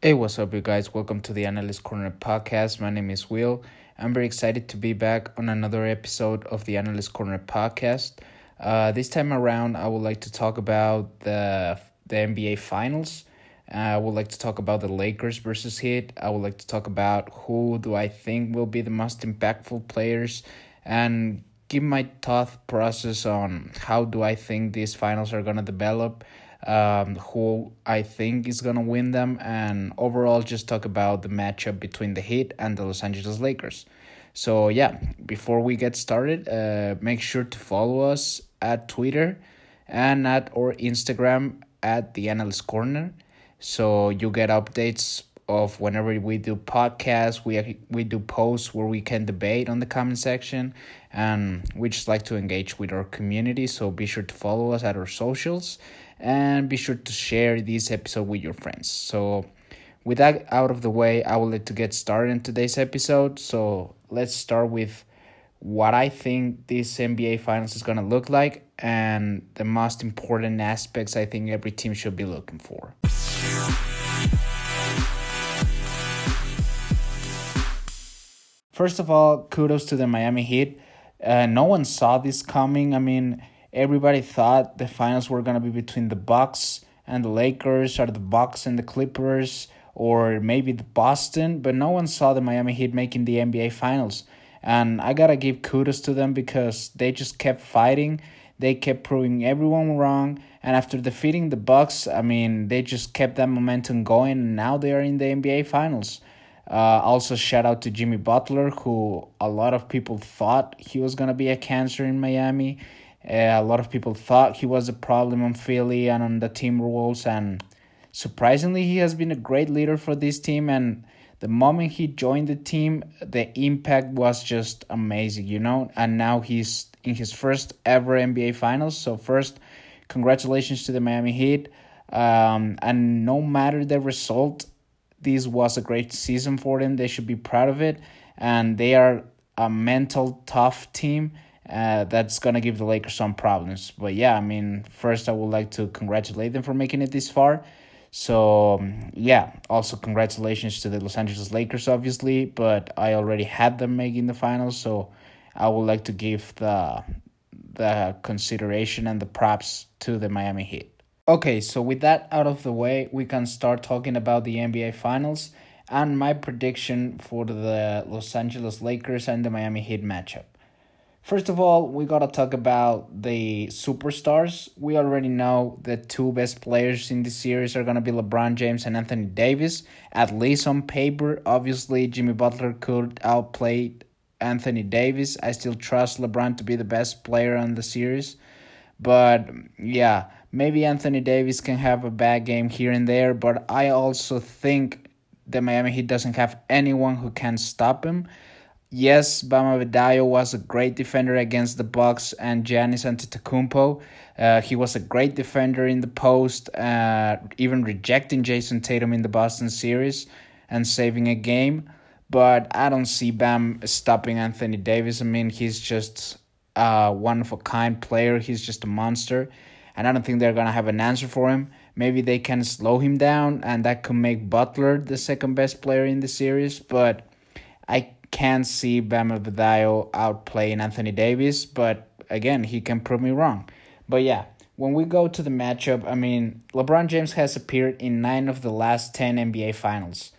Hey, what's up, you guys? Welcome to the Analyst Corner podcast. My name is Will. I'm very excited to be back on another episode of the Analyst Corner podcast. Uh, this time around, I would like to talk about the the NBA Finals. Uh, I would like to talk about the Lakers versus Heat. I would like to talk about who do I think will be the most impactful players, and give my thought process on how do I think these finals are gonna develop um, who I think is gonna win them, and overall just talk about the matchup between the Heat and the Los Angeles Lakers. So yeah, before we get started, uh, make sure to follow us at Twitter and at our Instagram at the Analyst Corner, so you get updates of whenever we do podcasts, we we do posts where we can debate on the comment section, and we just like to engage with our community. So be sure to follow us at our socials and be sure to share this episode with your friends. So, with that out of the way, I will let to get started in today's episode. So, let's start with what I think this NBA Finals is going to look like and the most important aspects I think every team should be looking for. First of all, kudos to the Miami Heat. Uh, no one saw this coming. I mean, everybody thought the finals were gonna be between the Bucks and the Lakers, or the Bucks and the Clippers, or maybe the Boston, but no one saw the Miami Heat making the NBA Finals. And I gotta give kudos to them because they just kept fighting. They kept proving everyone wrong. And after defeating the Bucks, I mean, they just kept that momentum going. And now they are in the NBA Finals. Uh, also, shout out to Jimmy Butler, who a lot of people thought he was gonna be a cancer in Miami. Uh, a lot of people thought he was a problem on Philly and on the team rules, and surprisingly, he has been a great leader for this team. And the moment he joined the team, the impact was just amazing, you know. And now he's in his first ever NBA Finals. So first, congratulations to the Miami Heat. Um, and no matter the result, this was a great season for them. They should be proud of it, and they are a mental tough team uh, that's gonna give the Lakers some problems. But yeah, I mean, first I would like to congratulate them for making it this far. So um, yeah, also congratulations to the Los Angeles Lakers, obviously. But I already had them making the finals, so I would like to give the the consideration and the props to the Miami Heat. Okay, so with that out of the way, we can start talking about the NBA Finals and my prediction for the Los Angeles Lakers and the Miami Heat matchup. First of all, we gotta talk about the superstars. We already know the two best players in this series are gonna be LeBron James and Anthony Davis, at least on paper. Obviously, Jimmy Butler could outplay Anthony Davis. I still trust LeBron to be the best player on the series. But yeah, maybe Anthony Davis can have a bad game here and there, but I also think that Miami Heat doesn't have anyone who can stop him. Yes, Bam Adebayo was a great defender against the Bucks and Giannis Antetokounmpo. Uh, he was a great defender in the post, uh, even rejecting Jayson Tatum in the Boston series and saving a game. But I don't see Bam stopping Anthony Davis. I mean, he's just a one of a kind player. He's just a monster, and I don't think they're gonna have an answer for him. Maybe they can slow him down, and that could make Butler the second best player in the series. But I can see Bam Adebayo outplaying Anthony Davis, but again, he can prove me wrong. But yeah, when we go to the matchup, I mean, LeBron James has appeared in nine of the last 10 NBA finals.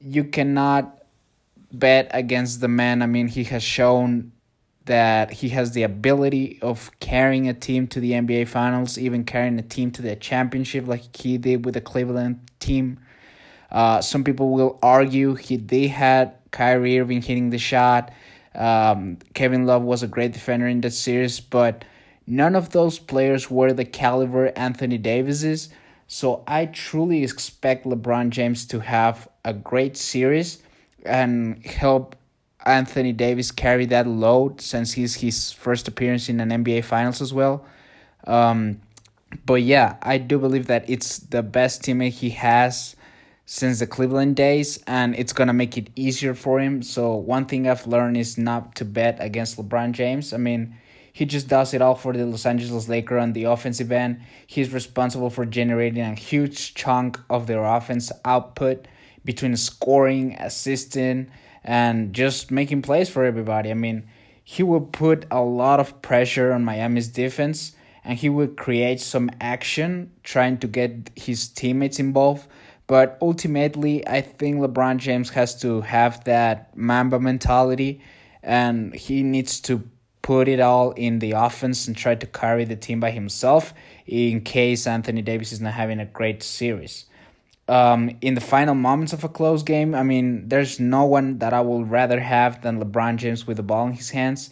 You cannot bet against the man. I mean, he has shown that he has the ability of carrying a team to the NBA finals, even carrying a team to the championship like he did with the Cleveland team. Uh, some people will argue he they had Kyrie Irving hitting the shot. Um, Kevin Love was a great defender in that series, but none of those players were the caliber Anthony Davis is. So I truly expect LeBron James to have a great series and help Anthony Davis carry that load since he's his first appearance in an NBA Finals as well. Um, but yeah, I do believe that it's the best teammate he has since the Cleveland days, and it's gonna make it easier for him. So one thing I've learned is not to bet against LeBron James. I mean, he just does it all for the Los Angeles Lakers on the offensive end. He's responsible for generating a huge chunk of their offense output. between scoring, assisting, and just making plays for everybody. I mean, he will put a lot of pressure on Miami's defense and he will create some action trying to get his teammates involved. But ultimately, I think LeBron James has to have that Mamba mentality and he needs to put it all in the offense and try to carry the team by himself in case Anthony Davis is not having a great series. Um, in the final moments of a close game, I mean, there's no one that I would rather have than LeBron James with the ball in his hands.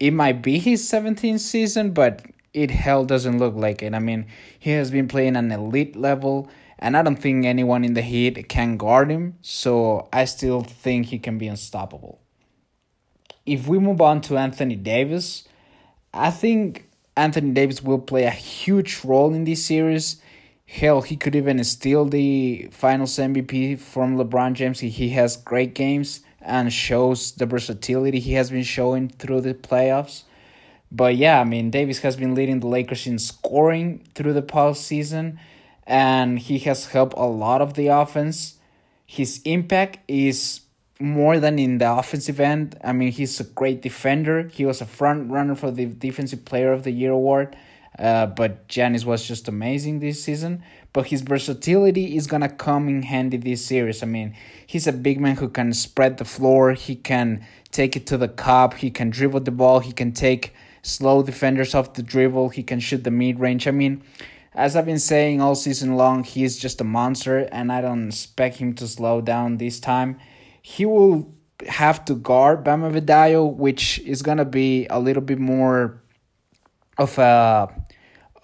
It might be his 17th season, but it hell doesn't look like it. I mean, he has been playing an elite level, and I don't think anyone in the Heat can guard him, so I still think he can be unstoppable. If we move on to Anthony Davis, I think Anthony Davis will play a huge role in this series Hell, he could even steal the finals MVP from LeBron James. He has great games and shows the versatility he has been showing through the playoffs. But yeah, I mean, Davis has been leading the Lakers in scoring through the postseason, and he has helped a lot of the offense. His impact is more than in the offensive end. I mean, he's a great defender. He was a front runner for the Defensive Player of the Year award. Uh, but Giannis was just amazing this season. But his versatility is gonna come in handy this series. I mean, he's a big man who can spread the floor. He can take it to the cup. He can dribble the ball. He can take slow defenders off the dribble. He can shoot the mid range. I mean, as I've been saying all season long, he is just a monster, and I don't expect him to slow down this time. He will have to guard Bam Adebayo, which is gonna be a little bit more of a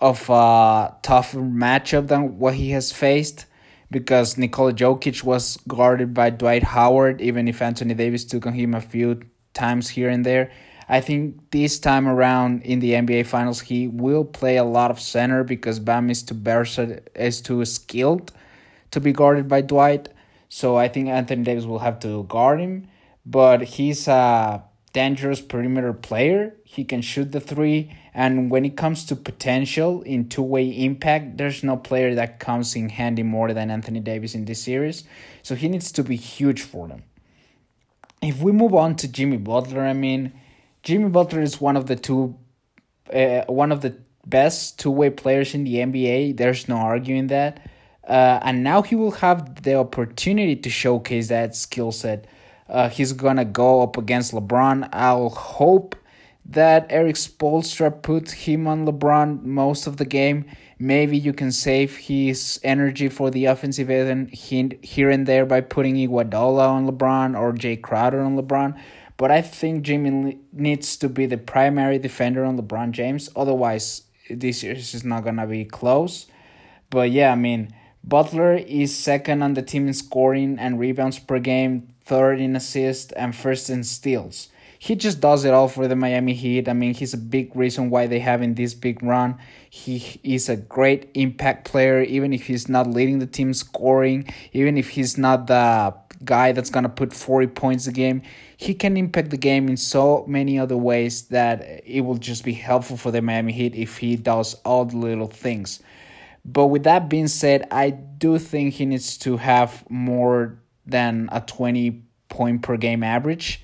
of a tougher matchup than what he has faced because Nikola Jokic was guarded by Dwight Howard, even if Anthony Davis took on him a few times here and there. I think this time around in the NBA Finals, he will play a lot of center because Bam is too versatile, is too skilled to be guarded by Dwight. So I think Anthony Davis will have to guard him, but he's a dangerous perimeter player. He can shoot the three and when it comes to potential in two way impact, there's no player that comes in handy more than Anthony Davis in this series. So he needs to be huge for them. If we move on to Jimmy Butler, I mean, Jimmy Butler is one of the two, uh, one of the best two way players in the NBA. There's no arguing that. Uh, and now he will have the opportunity to showcase that skill set. Uh, he's gonna go up against LeBron. I'll hope that Erik Spoelstra put him on LeBron most of the game. Maybe you can save his energy for the offensive end here and there by putting Iguodala on LeBron or Jae Crowder on LeBron. But I think Jimmy needs to be the primary defender on LeBron James. Otherwise, this series is not gonna be close. But yeah, I mean, Butler is second on the team in scoring and rebounds per game, third in assists, and first in steals he just does it all for the Miami Heat. I mean, he's a big reason why they having this big run. He is a great impact player, even if he's not leading the team scoring, even if he's not the guy that's gonna put 40 points a game. He can impact the game in so many other ways that it will just be helpful for the Miami Heat if he does all the little things. But with that being said, I do think he needs to have more than a 20 point per game average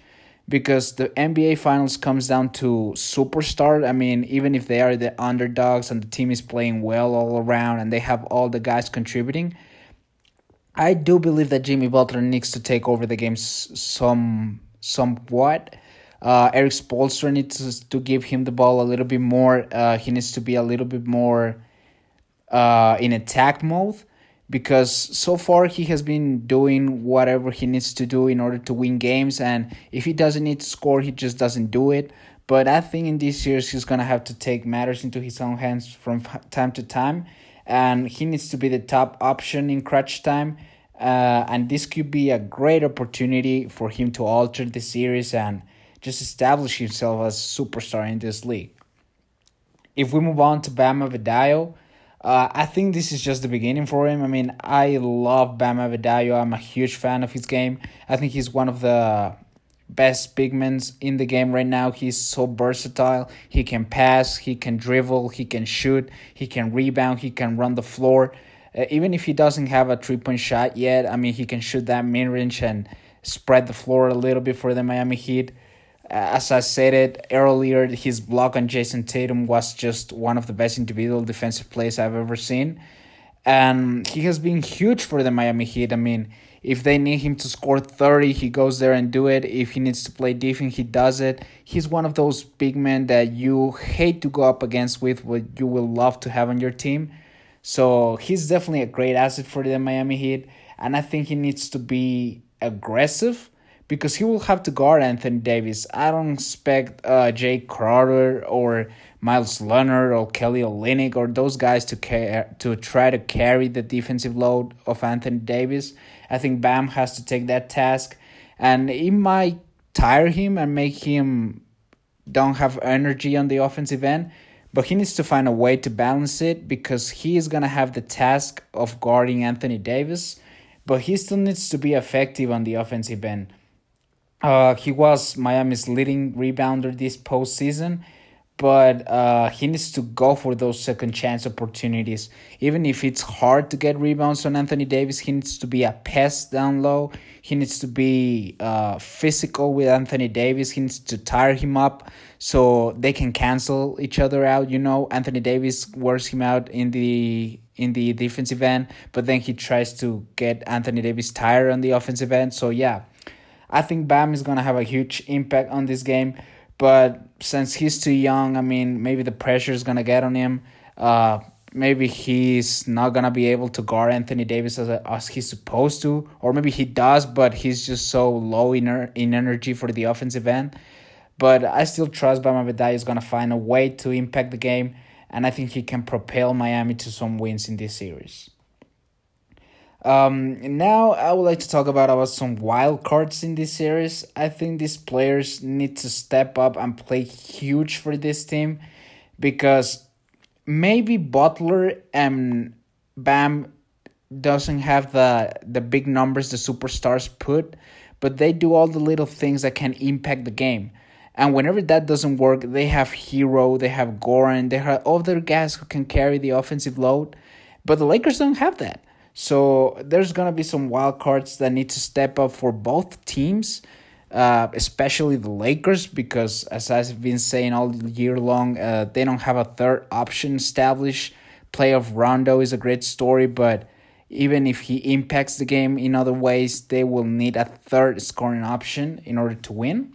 because the NBA finals comes down to superstar. I mean, even if they are the underdogs and the team is playing well all around and they have all the guys contributing, I do believe that Jimmy Butler needs to take over the game some somewhat. Uh, Erik Spoelstra needs to give him the ball a little bit more. Uh, he needs to be a little bit more uh, in attack mode because so far he has been doing whatever he needs to do in order to win games and if he doesn't need to score he just doesn't do it. But i think in this series he's going to have to take matters into his own hands from time to time and he needs to be the top option in crunch time uh, and this could be a great opportunity for him to alter the series and just establish himself as a superstar in this league. If we move on to Bam Adebayo, uh, I think this is just the beginning for him. I mean, I love Bam Adebayo. I'm a huge fan of his game. I think he's one of the best big men in the game right now. He's so versatile. He can pass, he can dribble, he can shoot, he can rebound, he can run the floor. Uh, even if he doesn't have a three point shot yet, I mean, he can shoot that mid range and spread the floor a little bit for the Miami Heat. Uh, as I said it earlier, his block on Jayson Tatum was just one of the best individual defensive plays I've ever seen. And he has been huge for the Miami Heat. I mean, if they need him to score 30, he goes there and do it. If he needs to play defense, he does it. He's one of those big men that you hate to go up against with, what you will love to have on your team. So he's definitely a great asset for the Miami Heat. And I think he needs to be aggressive because he will have to guard Anthony Davis. I don't expect uh, Jae Crowder or Meyers Leonard or Kelly Olynyk or those guys to care to try to carry the defensive load of Anthony Davis. I think Bam has to take that task, and it might tire him and make him don't have energy on the offensive end. But he needs to find a way to balance it because he is gonna have the task of guarding Anthony Davis, but he still needs to be effective on the offensive end. Uh, he was Miami's leading rebounder this postseason but uh, he needs to go for those second chance opportunities. Even if it's hard to get rebounds on Anthony Davis, he needs to be a pest down low. He needs to be uh, physical with Anthony Davis. He needs to tire him up so they can cancel each other out. You know, Anthony Davis wears him out in the in the defensive end, but then he tries to get Anthony Davis tired on the offensive end. So yeah, I think Bam is gonna have a huge impact on this game. But since he's too young, I mean, maybe the pressure is gonna get on him. Uh, maybe he's not gonna be able to guard Anthony Davis as, as he's supposed to, or maybe he does, but he's just so low in in energy for the offensive end. But I still trust Bam Adebayo is gonna find a way to impact the game, and I think he can propel Miami to some wins in this series. Um, now I would like to talk about, about some wild cards in this series. I think these players need to step up and play huge for this team because maybe Butler and Bam doesn't have the the big numbers the superstars put, but they do all the little things that can impact the game. And whenever that doesn't work, they have Herro, they have Goran, they have other guys who can carry the offensive load. But the Lakers don't have that. So there's gonna be some wild cards that need to step up for both teams, uh, especially the Lakers, because as I've been saying all year long, uh, they don't have a third option established. Playoff Rondo is a great story, but even if he impacts the game in other ways, they will need a third scoring option in order to win.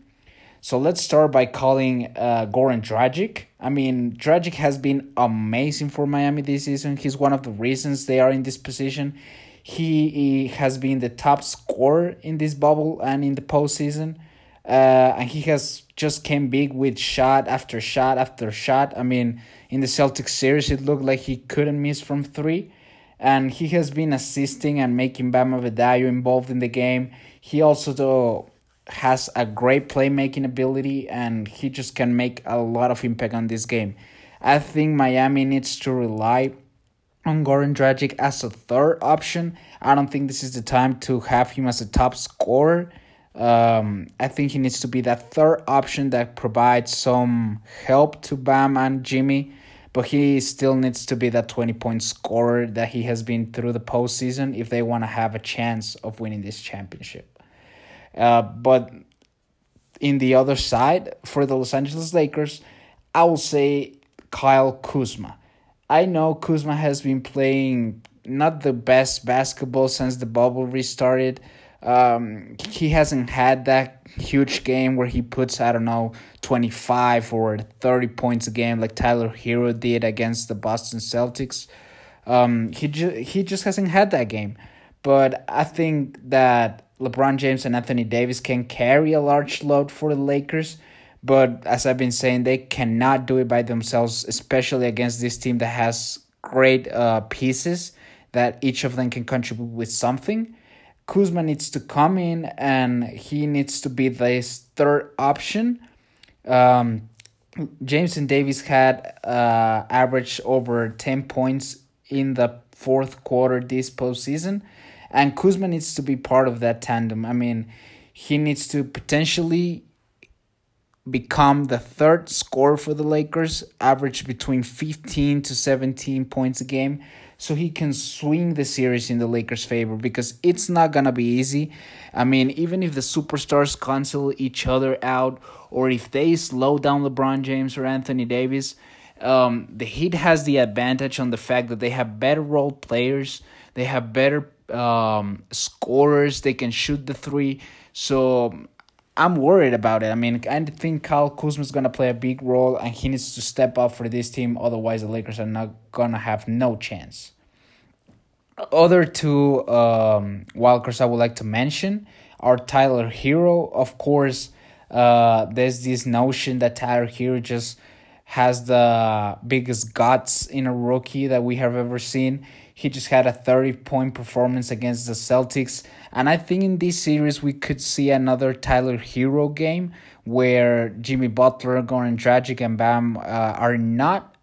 So let's start by calling uh, Goran Dragic. I mean, Dragic has been amazing for Miami this season. He's one of the reasons they are in this position. He, he has been the top scorer in this bubble and in the postseason. Uh, and he has just came big with shot after shot after shot. I mean, in the Celtics series, it looked like he couldn't miss from three. And he has been assisting and making Bam Adebayo involved in the game. He also, though, has a great playmaking ability and he just can make a lot of impact on this game. I think Miami needs to rely on Goran Dragic as a third option. I don't think this is the time to have him as a top scorer. Um, I think he needs to be that third option that provides some help to Bam and Jimmy, but he still needs to be that 20 point scorer that he has been through the postseason if they want to have a chance of winning this championship. Uh, but in the other side, for the Los Angeles Lakers, I will say Kyle Kuzma. I know Kuzma has been playing not the best basketball since the bubble restarted. Um, he hasn't had that huge game where he puts, I don't know, 25 or 30 points a game like Tyler Herro did against the Boston Celtics. Um, he, ju- he just hasn't had that game. But I think that LeBron James and Anthony Davis can carry a large load for the Lakers. But as I've been saying, they cannot do it by themselves, especially against this team that has great uh, pieces that each of them can contribute with something. Kuzma needs to come in and he needs to be this third option. Um, James and Davis had uh, averaged over 10 points in the fourth quarter this postseason and Kuzma needs to be part of that tandem. I mean, he needs to potentially become the third scorer for the Lakers, average between 15 to 17 points a game. So he can swing the series in the Lakers' favor because it's not gonna be easy. I mean, even if the superstars cancel each other out or if they slow down LeBron James or Anthony Davis, um, the Heat has the advantage on the fact that they have better role players, they have better um, scorers, they can shoot the three. So I'm worried about it. I mean, I think Kyle Kuzma is gonna play a big role, and he needs to step up for this team. Otherwise, the Lakers are not gonna have no chance. Other two um, wildcards I would like to mention are Tyler Herro. Of course, uh, there's this notion that Tyler Herro just has the biggest guts in a rookie that we have ever seen. He just had a 30 point performance against the Celtics. And I think in this series, we could see another Tyler Herro game where Jimmy Butler, Goran Dragic, and Bam uh, are not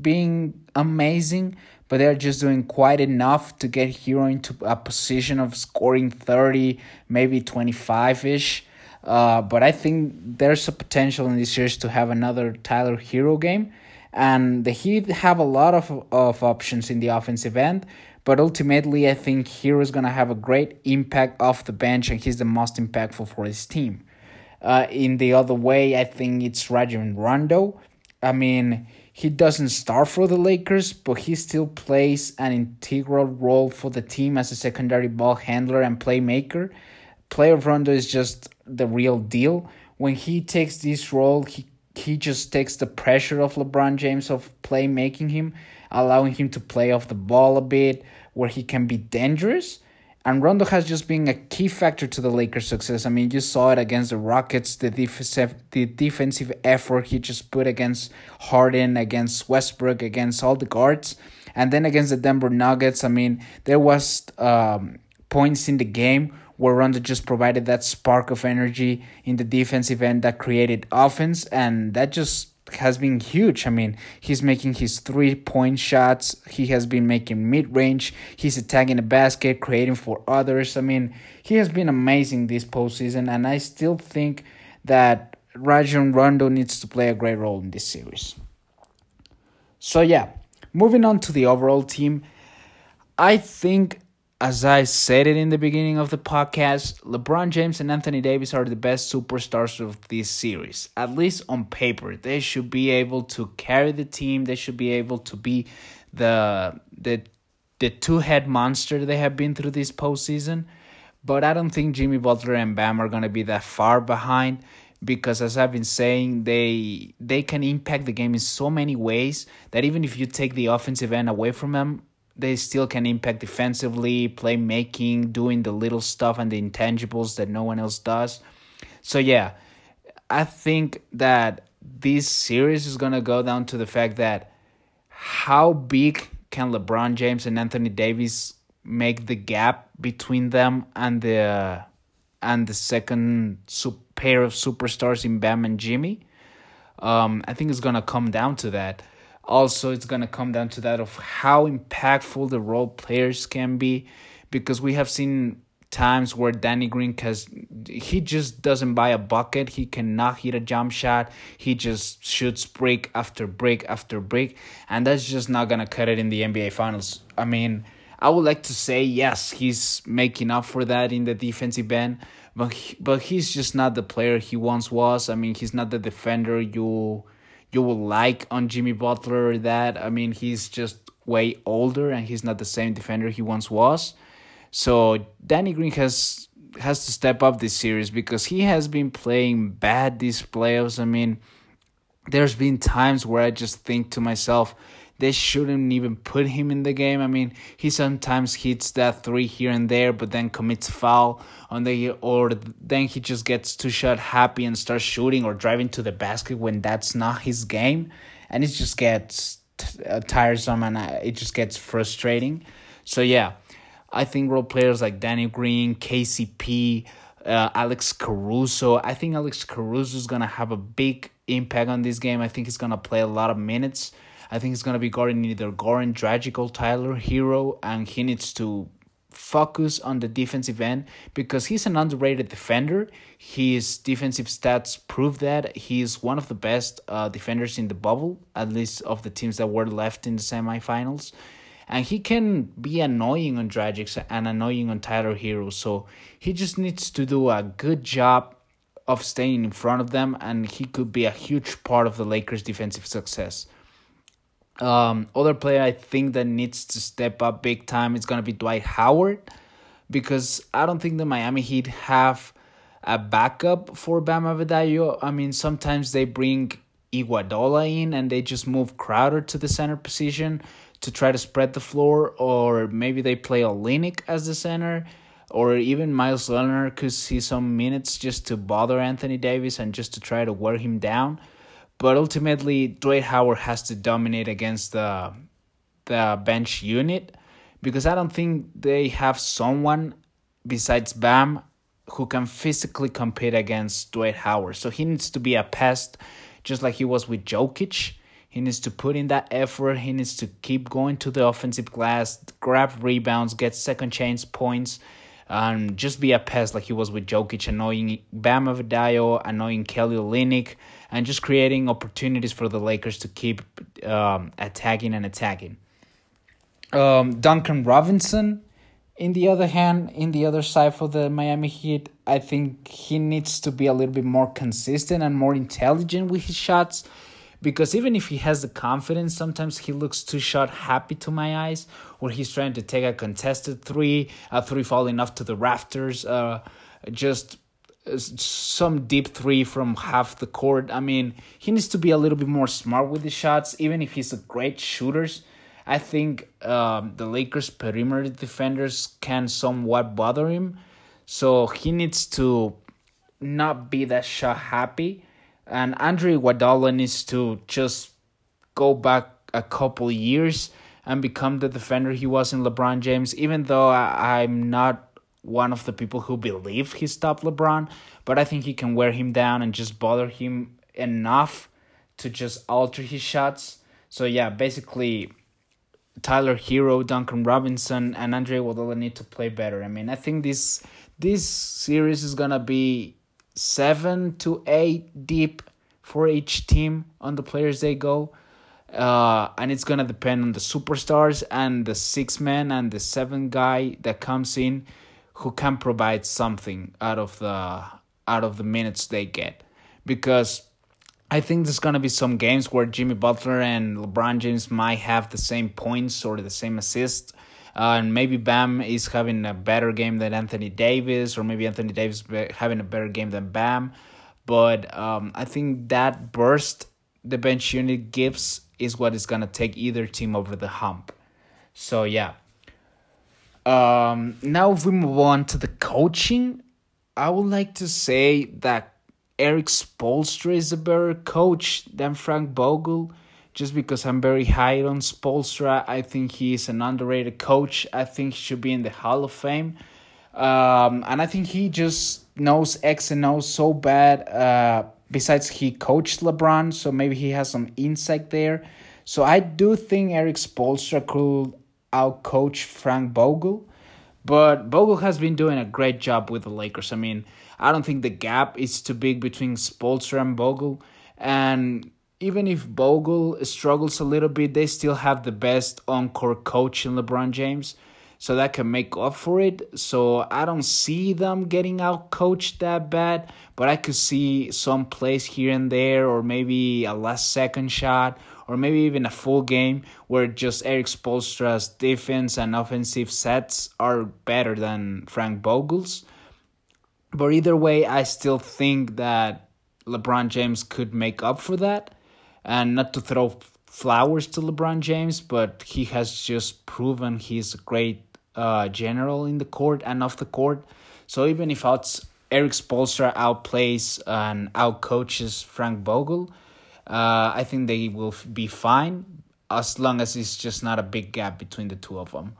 being amazing, but they're just doing quite enough to get Herro into a position of scoring 30, maybe 25 ish. Uh, but I think there's a potential in this series to have another Tyler Herro game and the Heat have a lot of, of options in the offensive end. But ultimately, I think Herro is going to have a great impact off the bench, and he's the most impactful for his team. Uh, in the other way, I think it's Rajon Rondo. I mean, he doesn't start for the Lakers, but he still plays an integral role for the team as a secondary ball handler and playmaker. Playoff Rondo is just the real deal. When he takes this role, he he just takes the pressure of LeBron James of playmaking him, allowing him to play off the ball a bit where he can be dangerous. And Rondo has just been a key factor to the Lakers' success. I mean, you saw it against the Rockets, the defensive the defensive effort he just put against Harden, against Westbrook, against all the guards. And then against the Denver Nuggets, I mean, there was um, points in the game where Rondo just provided that spark of energy in the defensive end that created offense, and that just has been huge. I mean, he's making his three point shots, he has been making mid range, he's attacking the basket, creating for others. I mean, he has been amazing this postseason, and I still think that Rajon Rondo needs to play a great role in this series. So, yeah, moving on to the overall team, I think as I said it in the beginning of the podcast, LeBron James and Anthony Davis are the best superstars of this series. At least on paper, they should be able to carry the team. They should be able to be the the the two head monster they have been through this postseason. But I don't think Jimmy Butler and Bam are gonna be that far behind because as I've been saying, they they can impact the game in so many ways that even if you take the offensive end away from them, they still can impact defensively, playmaking, doing the little stuff and the intangibles that no one else does. So yeah, I think that this series is gonna go down to the fact that how big can LeBron James and Anthony Davis make the gap between them and the and the second pair of superstars in Bam and Jimmy. Um, I think it's gonna come down to that. Also, it's going to come down to that of how impactful the role players can be because we have seen times where Danny Green has he just doesn't buy a bucket. He cannot hit a jump shot. He just shoots break after break after break, and that's just not gonna cut it in the NBA Finals. I mean, I would like to say yes, he's making up for that in the defensive end, but he, but he's just not the player he once was. I mean, he's not the defender you you will like on Jimmy Butler that. I mean, he's just way older and he's not the same defender he once was. So Danny Green has has to step up this series because he has been playing bad these playoffs. I mean, there's been times where I just think to myself, they shouldn't even put him in the game. I mean, he sometimes hits that three here and there, but then commits foul on the or then he just gets too shot happy and starts shooting or driving to the basket when that's not his game, and it just gets uh, tiresome and uh, it just gets frustrating. So yeah, I think role players like Danny Green, KCP. Uh, Alex Caruso. I think Alex Caruso is gonna have a big impact on this game. I think he's gonna play a lot of minutes. I think he's gonna be guarding either Goran Dragic or Tyler Herro, and he needs to focus on the defensive end because he's an underrated defender. His defensive stats prove that he's one of the best uh, defenders in the bubble, at least of the teams that were left in the semifinals. And he can be annoying on Dragic and annoying on Tyler Herro. So he just needs to do a good job of staying in front of them, and he could be a huge part of the Lakers' defensive success. Um, other player I think that needs to step up big time is gonna be Dwight Howard, because I don't think the Miami Heat have a backup for Bam Adebayo. I mean, sometimes they bring Iguodala in and they just move Crowder to the center position to try to spread the floor, or maybe they play Olynyk as the center or even Meyers Leonard could see some minutes just to bother Anthony Davis and just to try to wear him down. But ultimately, Dwight Howard has to dominate against the the bench unit because I don't think they have someone besides Bam who can physically compete against Dwight Howard. So he needs to be a pest, just like he was with Jokic. He needs to put in that effort. He needs to keep going to the offensive glass, grab rebounds, get second chance points, and just be a pest like he was with Jokic, annoying Bam Adebayo, annoying Kelly Olynyk, and just creating opportunities for the Lakers to keep um, attacking and attacking. Um, Duncan Robinson, in the other hand, in the other side for the Miami Heat, I think he needs to be a little bit more consistent and more intelligent with his shots because even if he has the confidence, sometimes he looks too shot happy to my eyes, where he's trying to take a contested three, a three falling off to the rafters, uh, just some deep three from half the court. I mean, he needs to be a little bit more smart with the shots, even if he's a great shooter. I think um, the Lakers' perimeter defenders can somewhat bother him, so he needs to not be that shot happy and Andre Iguodala needs to just go back a couple years and become the defender he was in LeBron James. Even though I, I'm not one of the people who believe he stopped LeBron, but I think he can wear him down and just bother him enough to just alter his shots. So yeah, basically Tyler Herro, Duncan Robinson, and Andre Iguodala need to play better. I mean, I think this this series is gonna be seven to eight deep for each team on the players they go. Uh, and it's gonna depend on the superstars and the six man and the seven guy that comes in who can provide something out of the out of the minutes they get because I think there's gonna be some games where Jimmy Butler and LeBron James might have the same points or the same assists uh, and maybe Bam is having a better game than Anthony Davis, or maybe Anthony Davis having a better game than Bam. But um, I think that burst the bench unit gives is what is gonna take either team over the hump. So yeah. Um, now if we move on to the coaching, I would like to say that Erik Spoelstra is a better coach than Frank Vogel just because I'm very high on Spoelstra. I think he is an underrated coach. I think he should be in the Hall of Fame. Um, and I think he just knows X and O so bad. Uh, besides, he coached LeBron, so maybe he has some insight there. So I do think Erik Spoelstra could outcoach Frank Vogel. But Vogel has been doing a great job with the Lakers. I mean, I don't think the gap is too big between Spoelstra and Vogel. And even if Vogel struggles a little bit, they still have the best on-court coach in LeBron James, so that can make up for it. So I don't see them getting out coached that bad, but I could see some plays here and there, or maybe a last second shot, or maybe even a full game where just Erik Spoelstra's defense and offensive sets are better than Frank Vogel's. But either way, I still think that LeBron James could make up for that and not to throw flowers to LeBron James, but he has just proven he's a great uh, general in the court and off the court. So even if outs Erik Spoelstra outplays and outcoaches Frank Vogel, uh, I think they will be fine as long as it's just not a big gap between the two of them.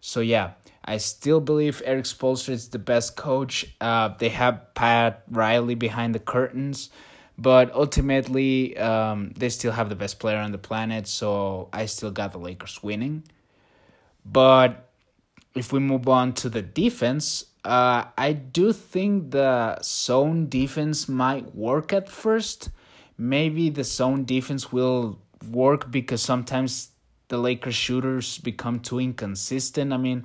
So yeah, I still believe Erik Spoelstra is the best coach. Uh, they have Pat Riley behind the curtains. But ultimately, um, they still have the best player on the planet, so I still got the Lakers winning. But if we move on to the defense, uh, I do think the zone defense might work at first. Maybe the zone defense will work because sometimes the Lakers shooters become too inconsistent. I mean,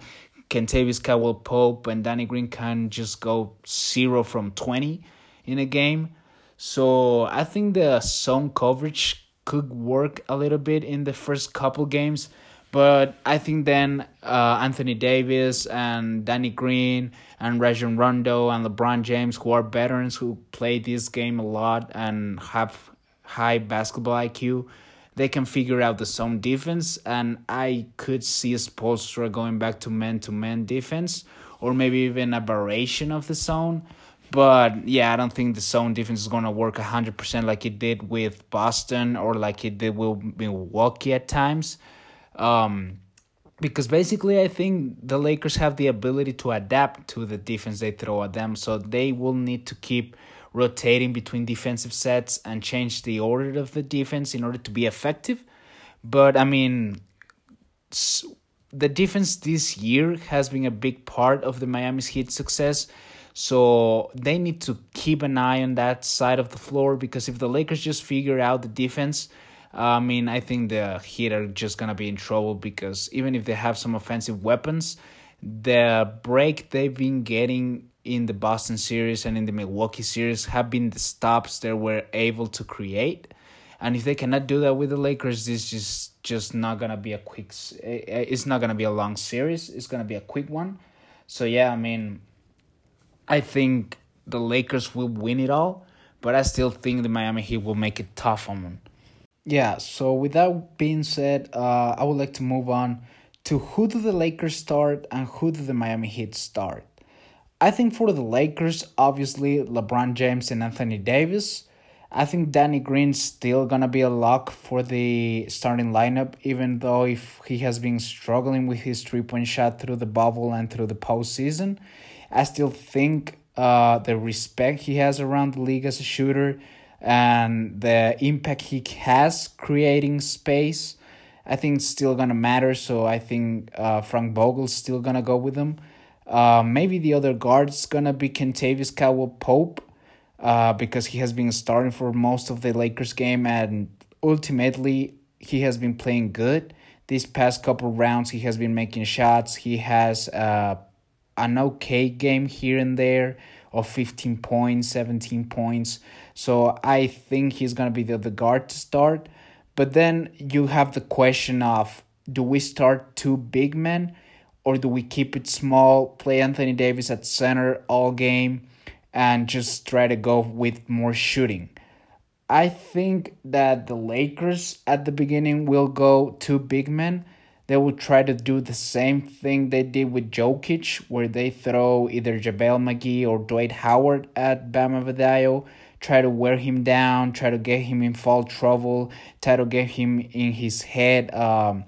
Kentavious Caldwell Pope and Danny Green can just go zero from 20 in a game. So I think the zone coverage could work a little bit in the first couple games. But I think then uh, Anthony Davis and Danny Green and Rajon Rondo and LeBron James, who are veterans who play this game a lot and have high basketball IQ, they can figure out the zone defense. And I could see Spoelstra going back to man to man defense or maybe even a variation of the zone. But yeah, I don't think the zone defense is going to work 100% like it did with Boston or like it did with Milwaukee at times. Um, because basically, I think the Lakers have the ability to adapt to the defense they throw at them. So they will need to keep rotating between defensive sets and change the order of the defense in order to be effective. But I mean, the defense this year has been a big part of the Miami's Heat success. So they need to keep an eye on that side of the floor because if the Lakers just figure out the defense, I mean, I think the Heat are just gonna be in trouble because even if they have some offensive weapons, the break they've been getting in the Boston series and in the Milwaukee series have been the stops they were able to create. And if they cannot do that with the Lakers, this is just not gonna be a quick. Eh, eh, it's not gonna be a long series. It's gonna be a quick one. So yeah, I mean, I think the Lakers will win it all, but I still think the Miami Heat will make it tough on them. Yeah, so with that being said, uh, I would like to move on to who do the Lakers start and who do the Miami Heat start. I think for the Lakers, obviously LeBron James and Anthony Davis. I think Danny Green's still gonna be a lock for the starting lineup, even though if he has been struggling with his three point shot through the bubble and through the postseason, I still think uh, the respect he has around the league as a shooter and the impact he has creating space, I think it's still gonna matter. So I think uh, Frank Vogel's still gonna go with him. Uh, maybe the other guard's gonna be Kentavious Caldwell Pope, uh, because he has been starting for most of the Lakers game, and ultimately he has been playing good. These past couple rounds, he has been making shots. He has uh, an okay game here and there of 15 points, 17 points. So I think he's going to be the, the guard to start. But then you have the question of do we start two big men or do we keep it small, play Anthony Davis at center all game, and just try to go with more shooting? I think that the Lakers at the beginning will go two big men they will try to do the same thing they did with Jokic, where they throw either JaVale McGee or Dwight Howard at Bam Adebayo, try to wear him down, try to get him in foul trouble, try to get him in his head, um,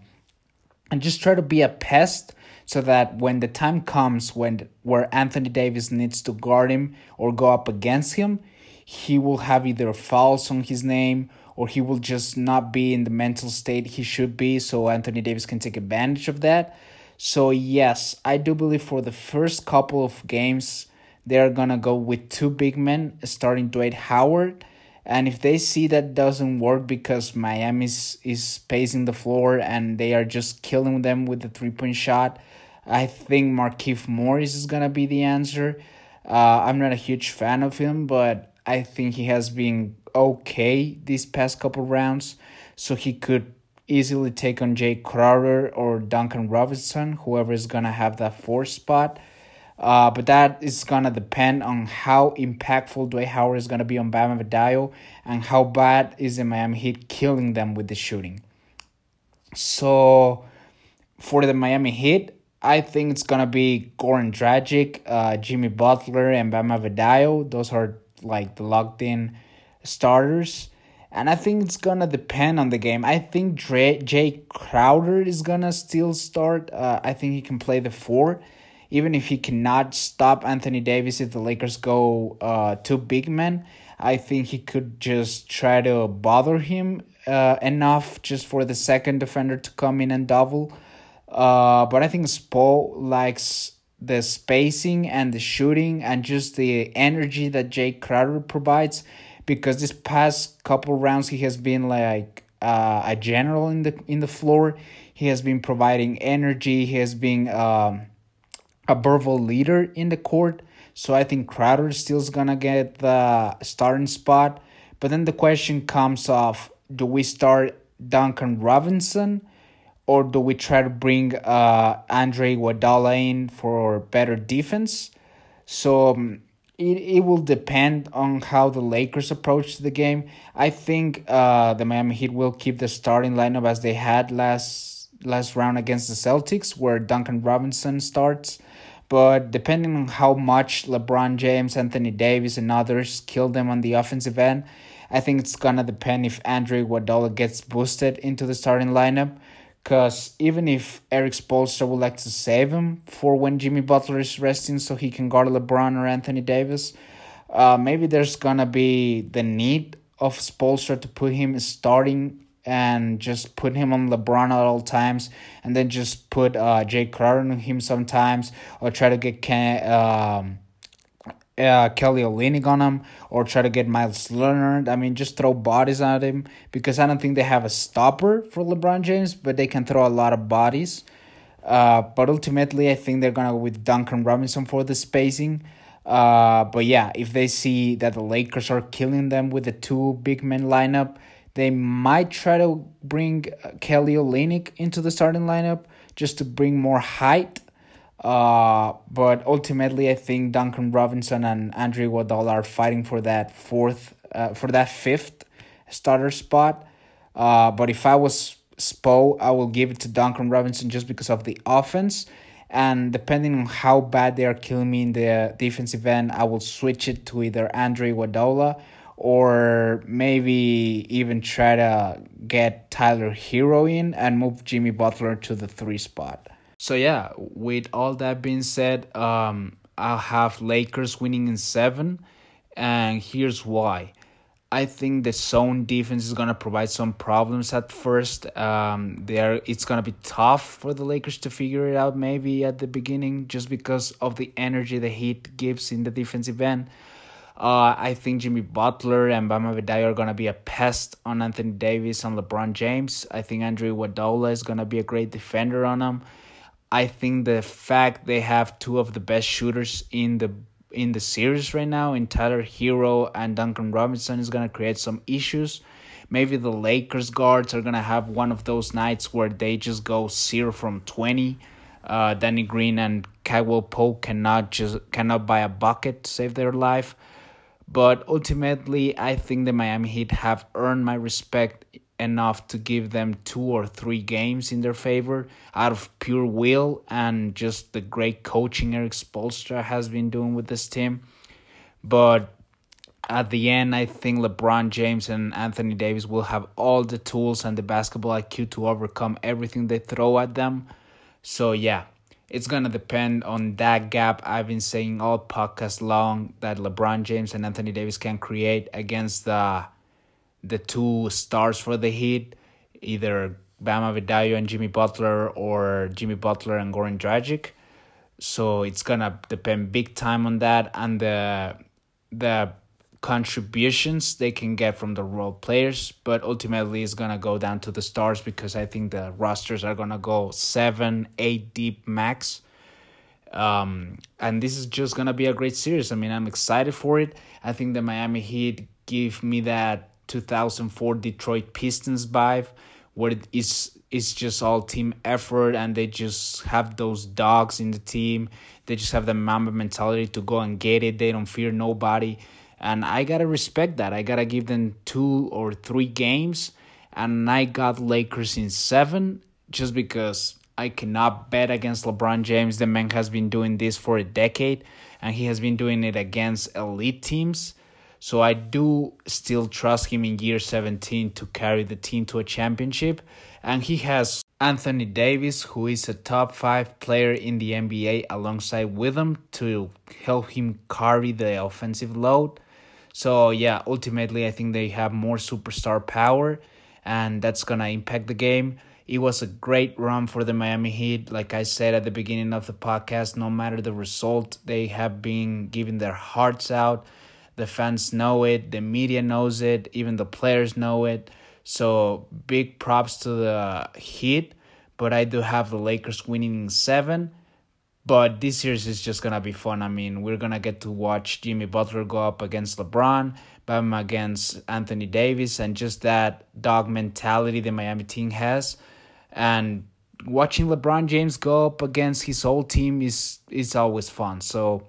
and just try to be a pest so that when the time comes when where Anthony Davis needs to guard him or go up against him, he will have either fouls on his name or he will just not be in the mental state he should be so Anthony Davis can take advantage of that. So yes, I do believe for the first couple of games they're going to go with two big men starting Dwight Howard and if they see that doesn't work because Miami is, pacing the floor and they are just killing them with the three point shot, I think Markieff Morris is gonna be the answer. Uh, I'm not a huge fan of him, but I think he has been okay these past couple rounds, so he could easily take on Jae Crowder or Duncan Robinson, whoever is gonna have that fourth spot. Uh, but that is gonna depend on how impactful Dwight Howard is gonna be on Bam Adebayo and how bad is the Miami Heat killing them with the shooting. So for the Miami Heat, I think it's gonna be Goran Dragic, uh, Jimmy Butler, and Bam Adebayo. Those are like the locked in starters. And I think it's gonna depend on the game. I think Dre, Jae Crowder is gonna still start. Uh, I think he can play the four, even if he cannot stop Anthony Davis if the Lakers go uh, two big men. I think he could just try to bother him uh, enough just for the second defender to come in and double. Uh, but I think Spo likes the spacing and the shooting and just the energy that Jae Crowder provides because this past couple rounds he has been like uh, a general in the in the floor. He has been providing energy. He has been um, a verbal leader in the court. So I think Crowder still is gonna get the starting spot. But then the question comes off: Do we start Duncan Robinson? or do we try to bring uh, Andre Iguodala in for better defense? So um, it, it will depend on how the Lakers approach the game. I think uh, the Miami Heat will keep the starting lineup as they had last last round against the Celtics, where Duncan Robinson starts. But depending on how much LeBron James, Anthony Davis, and others kill them on the offensive end, I think it's gonna depend if Andre Iguodala gets boosted into the starting lineup. Because even if Erik Spoelstra would like to save him for when Jimmy Butler is resting so he can guard LeBron or Anthony Davis, uh, maybe there's going to be the need of Spoelstra to put him starting and just put him on LeBron at all times and then just put uh, Jae Crowder on him sometimes or try to get Ken, um, uh, Kelly Olynyk on him or try to get Meyers Leonard. I mean, just throw bodies at him because I don't think they have a stopper for LeBron James, but they can throw a lot of bodies. Uh, but ultimately, I think they're gonna go with Duncan Robinson for the spacing. Uh, but yeah, if they see that the Lakers are killing them with the two big men lineup, they might try to bring uh, Kelly Olynyk into the starting lineup just to bring more height uh, but ultimately, I think Duncan Robinson and Andre Iguodala are fighting for that fourth, uh, for that fifth starter spot. Uh, but if I was Spo, I will give it to Duncan Robinson just because of the offense. And depending on how bad they are killing me in the defensive end, I will switch it to either Andre Iguodala or maybe even try to get Tyler Herro in and move Jimmy Butler to the three spot. So yeah, with all that being said, um, I'll have Lakers winning in seven, and here's why. I think the zone defense is gonna provide some problems at first. Um, there it's gonna be tough for the Lakers to figure it out maybe at the beginning, just because of the energy the Heat gives in the defensive end. Uh, I think Jimmy Butler and Bam Adebayo are gonna be a pest on Anthony Davis and LeBron James. I think Andre Iguodala is gonna be a great defender on them. I think the fact they have two of the best shooters in the in the series right now in Tyler Herro and Duncan Robinson is gonna create some issues. Maybe the Lakers guards are gonna have one of those nights where they just go zero from twenty. Uh, Danny Green and Caldwell Pope cannot just cannot buy a bucket to save their life. But ultimately, I think the Miami Heat have earned my respect enough to give them two or three games in their favor out of pure will and just the great coaching Erik Spoelstra has been doing with this team. But at the end, I think LeBron James and Anthony Davis will have all the tools and the basketball IQ to overcome everything they throw at them. So, yeah, it's going to depend on that gap I've been saying all podcast long that LeBron James and Anthony Davis can create against the the two stars for the Heat, either Bam Adebayo and Jimmy Butler or Jimmy Butler and Goran Dragic. So it's gonna depend big time on that and the the contributions they can get from the role players, but ultimately it's gonna go down to the stars because I think the rosters are gonna go seven, eight deep max. Um, and this is just gonna be a great series. I mean, I'm excited for it. I think the Miami Heat give me that 2004 Detroit Pistons vibe, where it is it's just all team effort and they just have those dogs in the team. They just have the Mamba mentality to go and get it. They don't fear nobody. And I gotta respect that. I gotta give them two or three games. And I got Lakers in seven just because I cannot bet against LeBron James. The man has been doing this for a decade and he has been doing it against elite teams. So I do still trust him in year 17 to carry the team to a championship. And he has Anthony Davis, who is a top five player in the NBA, alongside with him to help him carry the offensive load. So, yeah, ultimately, I think they have more superstar power, and that's gonna impact the game. It was a great run for the Miami Heat. Like I said at the beginning of the podcast, no matter the result, they have been giving their hearts out. The fans know it, the media knows it, even the players know it. So big props to the Heat. But I do have the Lakers winning in seven. But this series is just gonna be fun. I mean, we're gonna get to watch Jimmy Butler go up against LeBron, Bam against Anthony Davis, and just that dog mentality the Miami team has and watching LeBron James go up against his old team is is always fun. So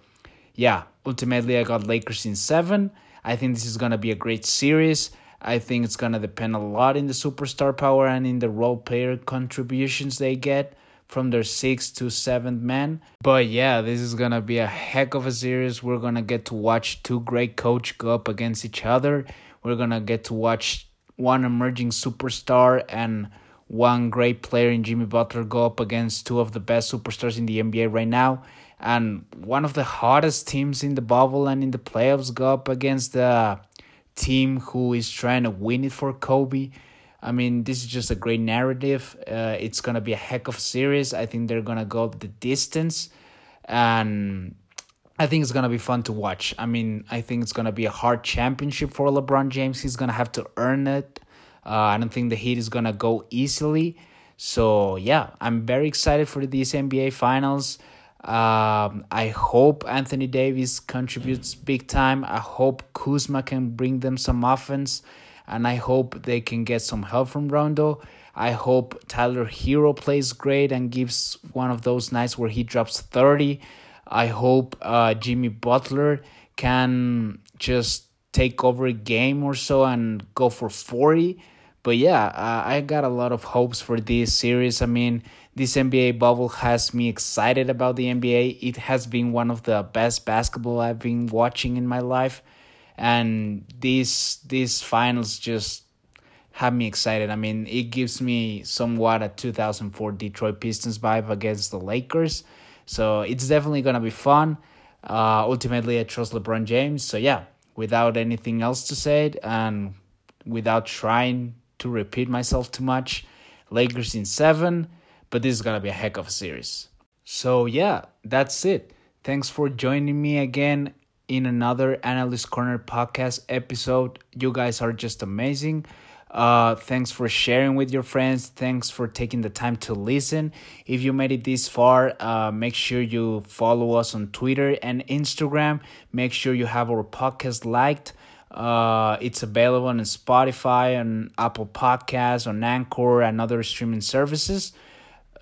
yeah, ultimately I got Lakers in seven. I think this is gonna be a great series. I think it's gonna depend a lot in the superstar power and in the role player contributions they get from their sixth to seventh man. But yeah, this is gonna be a heck of a series. We're gonna get to watch two great coach go up against each other. We're gonna get to watch one emerging superstar and one great player in Jimmy Butler go up against two of the best superstars in the NBA right now. And one of the hottest teams in the bubble and in the playoffs go up against the team who is trying to win it for Kobe. I mean, this is just a great narrative. Uh, it's to be a heck of a series. I think they're to go the distance. And I think it's to be fun to watch. I mean, I think it's to be a hard championship for LeBron James. He's to have to earn it uh, I don't think the Heat is gonna go easily. So yeah, I'm very excited for these NBA finals. Um, I hope Anthony Davis contributes big time. I hope Kuzma can bring them some offense, and I hope they can get some help from Rondo. I hope Tyler Herro plays great and gives one of those nights where he drops 30. I hope uh, Jimmy Butler can just take over a game or so and go for 40 but yeah, uh, I got a lot of hopes for this series. I mean, this NBA bubble has me excited about the NBA. It has been one of the best basketball I've been watching in my life, and these these finals just have me excited. I mean, it gives me somewhat a 2004 Detroit Pistons vibe against the Lakers. So it's definitely gonna be fun. Uh, ultimately, I trust LeBron James. So yeah, without anything else to say, and without trying to repeat myself too much. Lakers in seven, but this is gonna be a heck of a series. So yeah, that's it. Thanks for joining me again in another Analyst Corner podcast episode. You guys are just amazing. Uh, thanks for sharing with your friends. Thanks for taking the time to listen. If you made it this far, uh, make sure you follow us on Twitter and Instagram. Make sure you have our podcast liked. Uh, it's available on Spotify, on Apple Podcasts, on Anchor, and other streaming services.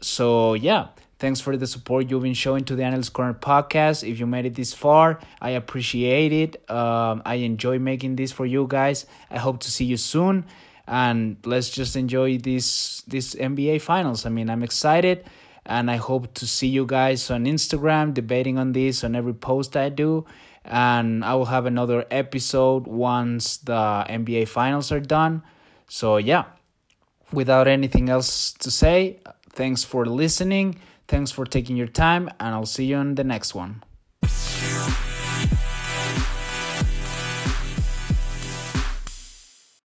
So, yeah, thanks for the support you've been showing to the Analyst Corner podcast. If you made it this far, I appreciate it. Um, I enjoy making this for you guys. I hope to see you soon. And let's just enjoy this this NBA finals. I mean, I'm excited and I hope to see you guys on Instagram debating on this on every post I do and I will have another episode once the NBA finals are done. So, yeah, without anything else to say, thanks for listening, thanks for taking your time, and I'll see you on the next one.